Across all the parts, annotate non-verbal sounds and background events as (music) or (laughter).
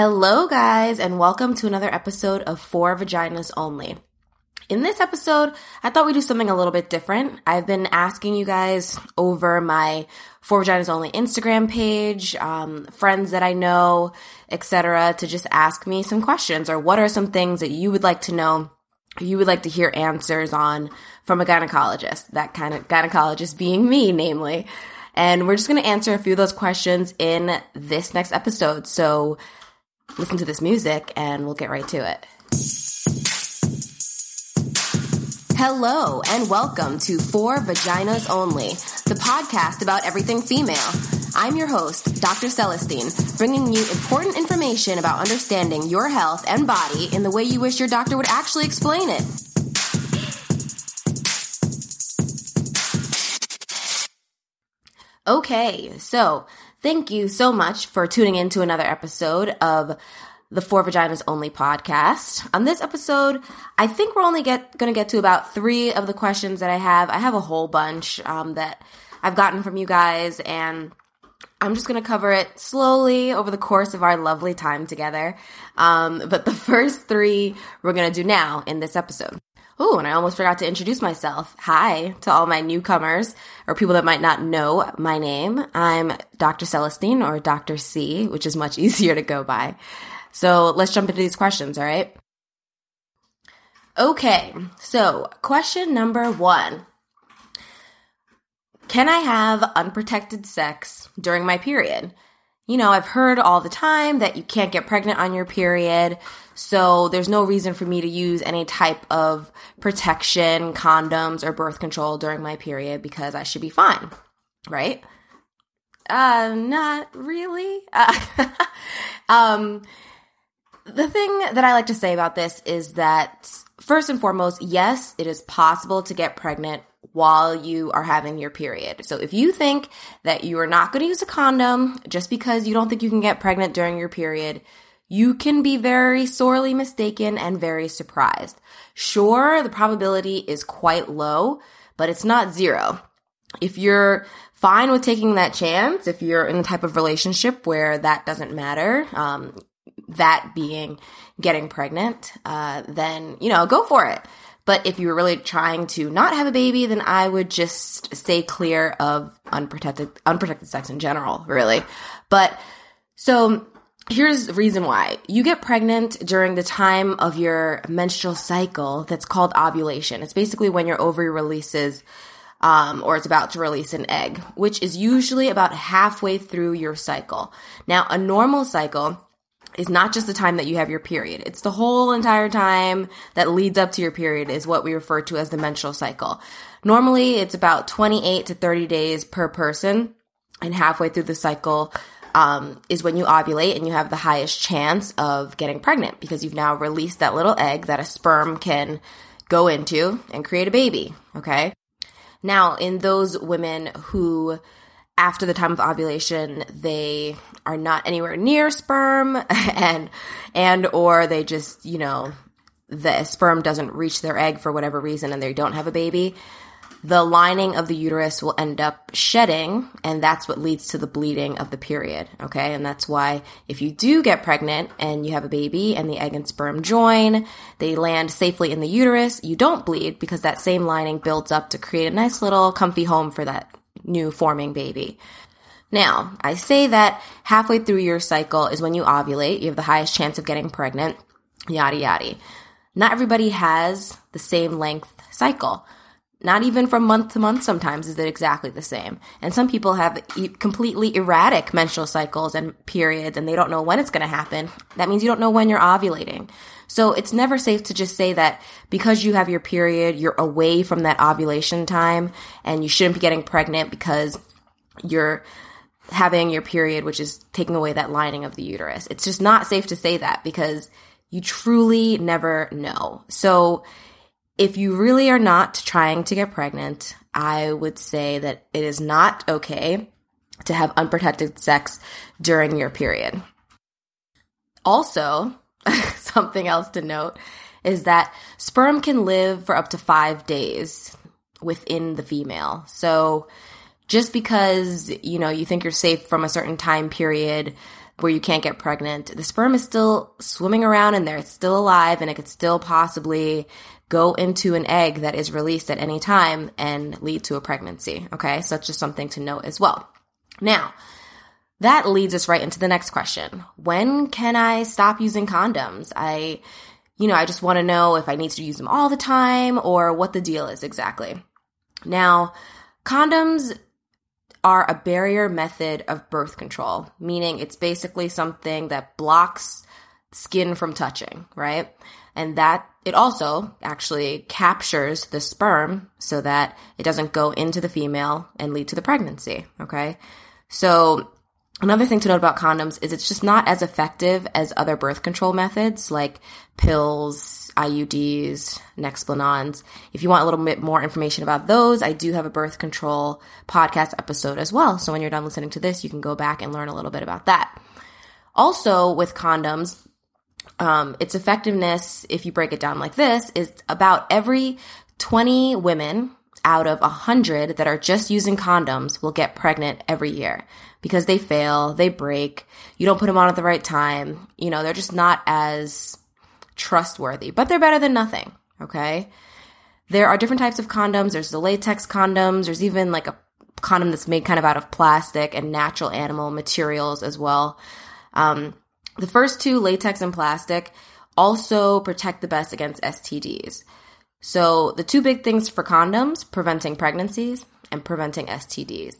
Hello, guys, and welcome to another episode of For Vaginas Only. In this episode, I thought we'd do something a little bit different. I've been asking you guys over my For Vaginas Only Instagram page, um, friends that I know, etc., to just ask me some questions or what are some things that you would like to know, you would like to hear answers on from a gynecologist. That kind of gynecologist being me, namely. And we're just going to answer a few of those questions in this next episode. So listen to this music and we'll get right to it. Hello and welcome to For Vaginas Only, the podcast about everything female. I'm your host, Dr. Celestine, bringing you important information about understanding your health and body in the way you wish your doctor would actually explain it. Okay, so thank you so much for tuning in to another episode of the For Vaginas Only podcast. On this episode, I think we're only get going to get to about three of the questions that I have. I have a whole bunch um, that I've gotten from you guys, and I'm just going to cover it slowly over the course of our lovely time together. Um, but the (laughs) first three we're going to do now in this episode. Oh, and I almost forgot to introduce myself. Hi to all my newcomers or people that might not know my name. I'm Dr. Celestine or Dr. C, which is much (laughs) easier to go by. So let's jump into these questions, all right? Okay, so question number one Can I have unprotected sex during my period? You know, I've heard all the time that you can't get pregnant on your period, so there's no reason for me to use any type of protection, condoms, or birth control during my period because I should be fine, right? Uh, not really. Uh, (laughs) um, the thing that I like to say about this is that first and foremost, yes, it is possible to get pregnant while you are having your period. So if you think that you are not going to use a condom just because you don't think you can get pregnant during your period, you can be very sorely mistaken and very surprised. Sure, the probability is quite low, but it's not zero. If you're fine with taking that chance, if you're in a type of relationship where that doesn't matter, um, that being getting pregnant, uh, then, you know, go for it. But if you were really trying to not have a baby, then I would just stay clear of unprotected, unprotected sex in general, really. But so here's the reason why. You get pregnant during the time of your menstrual cycle that's called ovulation. It's basically when your ovary releases um, or it's about to release an egg, which is usually about halfway through your cycle. Now, a normal cycle is not just the time that you have your period. It's the whole entire time that leads up to your period is what we refer to as the menstrual cycle. Normally, it's about 28 to 30 days per person, and halfway through the cycle um, is when you ovulate and you have the highest chance of getting pregnant because you've now released that little egg that a sperm can go into and create a baby. Okay. Now, in those women who after the time of ovulation they are not anywhere near sperm (laughs) and and or they just you know the sperm doesn't reach their egg for whatever reason and they don't have a baby. The lining of the uterus will end up shedding and that's what leads to the bleeding of the period okay? And that's why if you do get pregnant and you have a baby and the egg and sperm join they land safely in the uterus you don't bleed because that same lining builds up to create a nice little comfy home for that new forming baby. Now, I say that halfway through your cycle is when you ovulate, you have the highest chance of getting pregnant, yada yada. Not everybody has the same length cycle. Not even from month to month sometimes is it exactly the same. And some people have completely erratic menstrual cycles and periods and they don't know when it's going to happen. That means you don't know when you're ovulating. So it's never safe to just say that because you have your period, you're away from that ovulation time and you shouldn't be getting pregnant because you're having your period, which is taking away that lining of the uterus. It's just not safe to say that because you truly never know. So if you really are not trying to get pregnant, I would say that it is not okay to have unprotected sex during your period. Also, (laughs) something else to note is that sperm can live for up to five days within the female. So just because, you know, you think you're safe from a certain time period, where you can't get pregnant, the sperm is still swimming around in there. It's still alive and it could still possibly go into an egg that is released at any time and lead to a pregnancy. Okay. So that's just something to note as well. Now, that leads us right into the next question. When can I stop using condoms? I, you know, I just want to know if I need to use them all the time or what the deal is exactly. Now, condoms are a barrier method of birth control, meaning it's basically something that blocks skin from touching, right? And that it also actually captures the sperm so that it doesn't go into the female and lead to the pregnancy, okay? So Another thing to note about condoms is it's just not as effective as other birth control methods like pills, IUDs, Nexplanons. If you want a little bit more information about those, I do have a birth control podcast episode as well. So when you're done listening to this, you can go back and learn a little bit about that. Also, with condoms, um, its effectiveness, if you break it down like this, is about every 20 women out of 100 that are just using condoms will get pregnant every year because they fail, they break, you don't put them on at the right time. You know, they're just not as trustworthy, but they're better than nothing. Okay. There are different types of condoms. There's the latex condoms. There's even like a condom that's made kind of out of plastic and natural animal materials as well. Um, the first two, latex and plastic, also protect the best against STDs. So the two big things for condoms, preventing pregnancies and preventing STDs.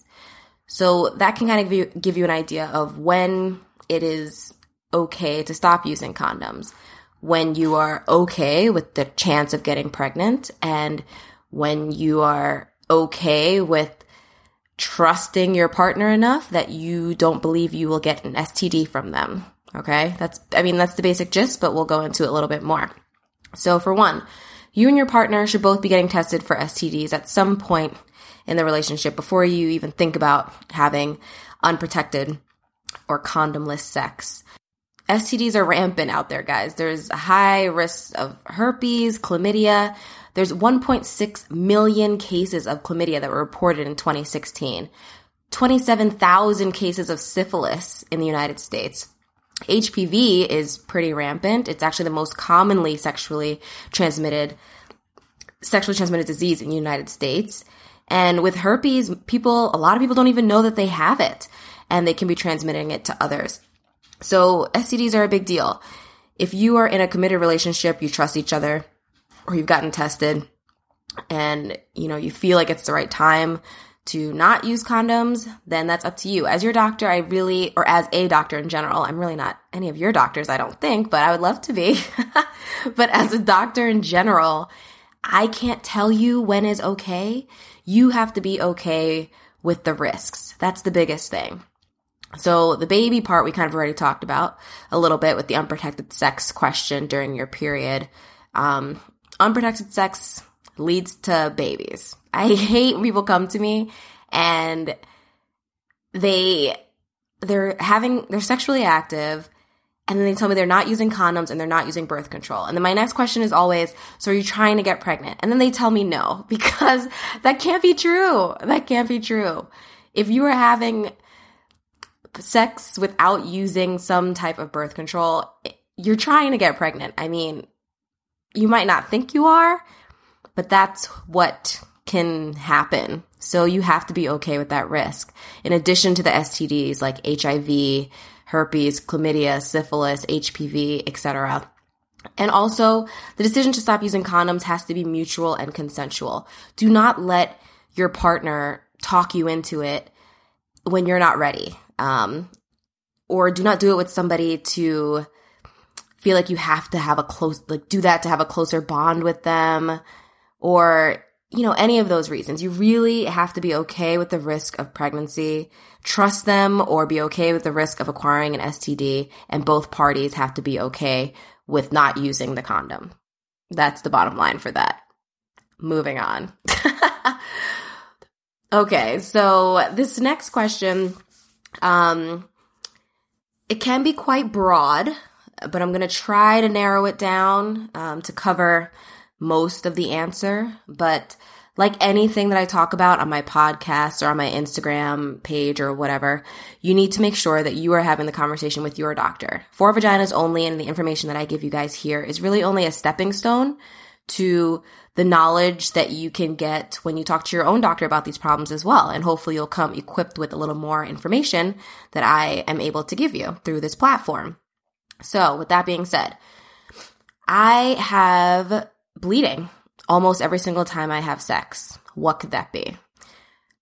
So that can kind of give you, an idea of when it is okay to stop using condoms, when you are okay with the chance of getting pregnant, and when you are okay with trusting your partner enough that you don't believe you will get an STD from them. Okay. That's, I mean, that's the basic gist, but we'll go into it a little bit more. So for one, you and your partner should both be getting tested for STDs at some point in the relationship before you even think about having unprotected or condomless sex. STDs are rampant out there, guys. There's high risk of herpes, chlamydia. There's 1.6 million cases of chlamydia that were reported in 2016. 27,000 cases of syphilis in the United States. HPV is pretty rampant. It's actually the most commonly sexually transmitted sexually transmitted disease in the United States. And with herpes, people, a lot of people don't even know that they have it and they can be transmitting it to others. So STDs are a big deal. If you are in a committed relationship, you trust each other or you've gotten tested and, you know, you feel like it's the right time to not use condoms, then that's up to you. As your doctor, I really, or as a doctor in general, I'm really not any of your doctors, I don't think, but I would love to be. (laughs) but as a doctor in general, I can't tell you when is okay. You have to be okay with the risks. That's the biggest thing. So the baby part we kind of already talked about a little bit with the unprotected sex question during your period. Um, unprotected sex leads to babies. I hate when people come to me and they they're having they're sexually active and then they tell me they're not using condoms and they're not using birth control. And then my next question is always, so are you trying to get pregnant? And then they tell me no, (laughs) because that can't be true. That can't be true. If you are having sex without using some type of birth control, you're trying to get pregnant. I mean, you might not think you are, but that's what can happen. So you have to be okay with that risk. In addition to the STDs like HIV, herpes, chlamydia, syphilis, HPV, etc. And also, the decision to stop using condoms has to be mutual and consensual. Do not let your partner talk you into it when you're not ready. Um, or do not do it with somebody to feel like you have to have a close, like do that to have a closer bond with them or you know, any of those reasons. You really have to be okay with the risk of pregnancy, trust them, or be okay with the risk of acquiring an STD, and both parties have to be okay with not using the condom. That's the bottom line for that. Moving on. (laughs) okay, so this next question, um, it can be quite broad, but I'm going to try to narrow it down um, to cover most of the answer, but like anything that I talk about on my podcast or on my Instagram page or whatever, you need to make sure that you are having the conversation with your doctor. For vaginas only and the information that I give you guys here is really only a stepping stone to the knowledge that you can get when you talk to your own doctor about these problems as well. And hopefully you'll come equipped with a little more information that I am able to give you through this platform. So with that being said, I have bleeding almost every single time I have sex. What could that be?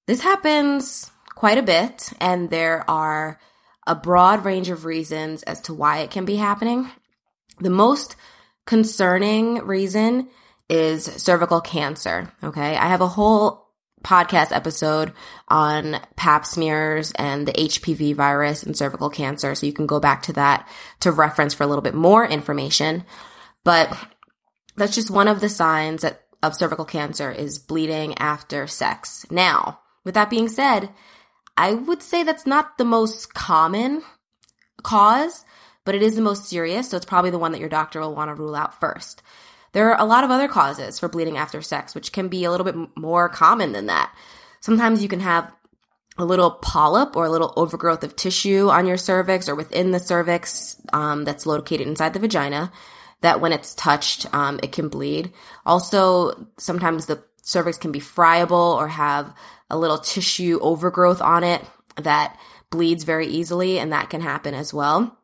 This happens quite a bit, and there are a broad range of reasons as to why it can be happening. The most concerning reason is cervical cancer. Okay. I have a whole podcast episode on pap smears and the HPV virus and cervical cancer. So you can go back to that to reference for a little bit more information. But that's just one of the signs that of cervical cancer is bleeding after sex. Now, with that being said, I would say that's not the most common cause, but it is the most serious, so it's probably the one that your doctor will want to rule out first. There are a lot of other causes for bleeding after sex, which can be a little bit more common than that. Sometimes you can have a little polyp or a little overgrowth of tissue on your cervix or within the cervix um, that's located inside the vagina that when it's touched, um, it can bleed. Also, sometimes the cervix can be friable or have a little tissue overgrowth on it that bleeds very easily, and that can happen as well.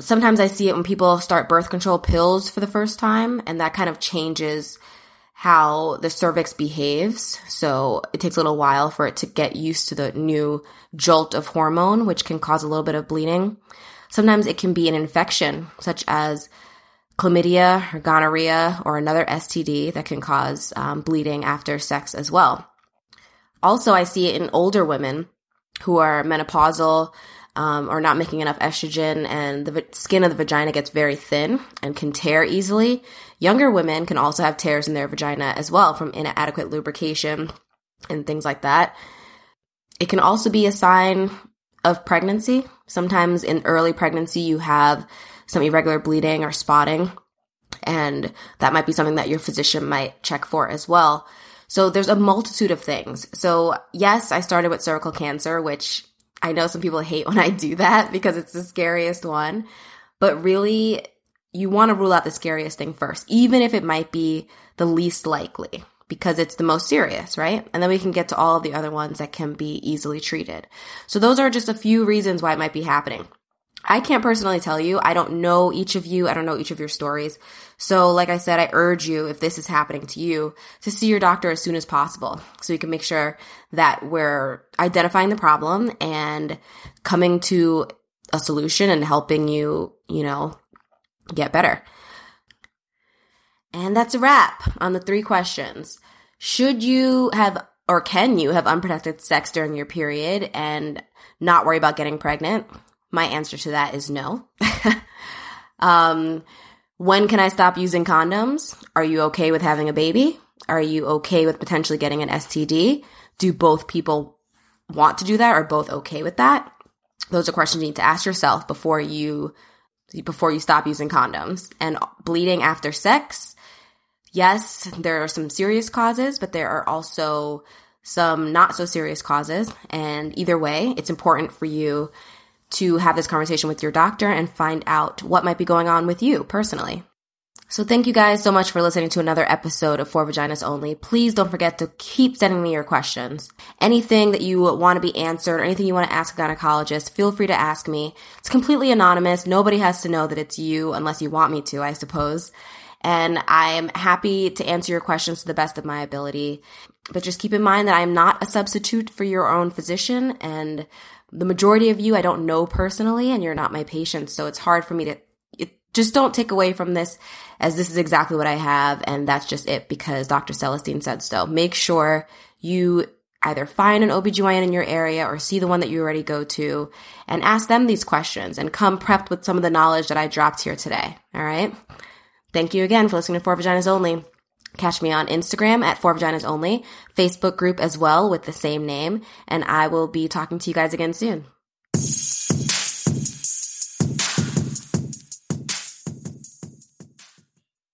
Sometimes I see it when people start birth control pills for the first time, and that kind of changes how the cervix behaves. So it takes a little while for it to get used to the new jolt of hormone, which can cause a little bit of bleeding. Sometimes it can be an infection, such as chlamydia or gonorrhea or another STD that can cause um, bleeding after sex as well. Also, I see it in older women who are menopausal um, or not making enough estrogen, and the skin of the vagina gets very thin and can tear easily. Younger women can also have tears in their vagina as well from inadequate lubrication and things like that. It can also be a sign of pregnancy. Sometimes in early pregnancy, you have some irregular bleeding or spotting. And that might be something that your physician might check for as well. So there's a multitude of things. So yes, I started with cervical cancer, which I know some people hate when I do that (laughs) because it's the scariest one. But really, you want to rule out the scariest thing first, even if it might be the least likely because it's the most serious, right? And then we can get to all of the other ones that can be easily treated. So those are just a few reasons why it might be happening. I can't personally tell you. I don't know each of you. I don't know each of your stories. So, like I said, I urge you, if this is happening to you, to see your doctor as soon as possible so you can make sure that we're identifying the problem and coming to a solution and helping you, you know, get better. And that's a wrap on the three questions. Should you have or can you have unprotected sex during your period and not worry about getting pregnant? My answer to that is no. (laughs) um, when can I stop using condoms? Are you okay with having a baby? Are you okay with potentially getting an STD? Do both people want to do that? Are both okay with that? Those are questions you need to ask yourself before you before you stop using condoms. And bleeding after sex, yes, there are some serious causes, but there are also some not so serious causes. And either way, it's important for you to have this conversation with your doctor and find out what might be going on with you personally. So thank you guys so much for listening to another episode of For Vaginas Only. Please don't forget to keep sending me your questions. Anything that you want to be answered or anything you want to ask a gynecologist, feel free to ask me. It's completely anonymous. Nobody has to know that it's you unless you want me to, I suppose. And I'm happy to answer your questions to the best of my ability. But just keep in mind that I'm not a substitute for your own physician and the majority of you I don't know personally and you're not my patients, So it's hard for me to, it, just don't take away from this as this is exactly what I have. And that's just it because Dr. Celestine said so. Make sure you either find an OBGYN in your area or see the one that you already go to and ask them these questions and come prepped with some of the knowledge that I dropped here today. All right. Thank you again for listening to For Vaginas Only. Catch me on Instagram at For Vaginas Only, Facebook group as well with the same name, and I will be talking to you guys again soon.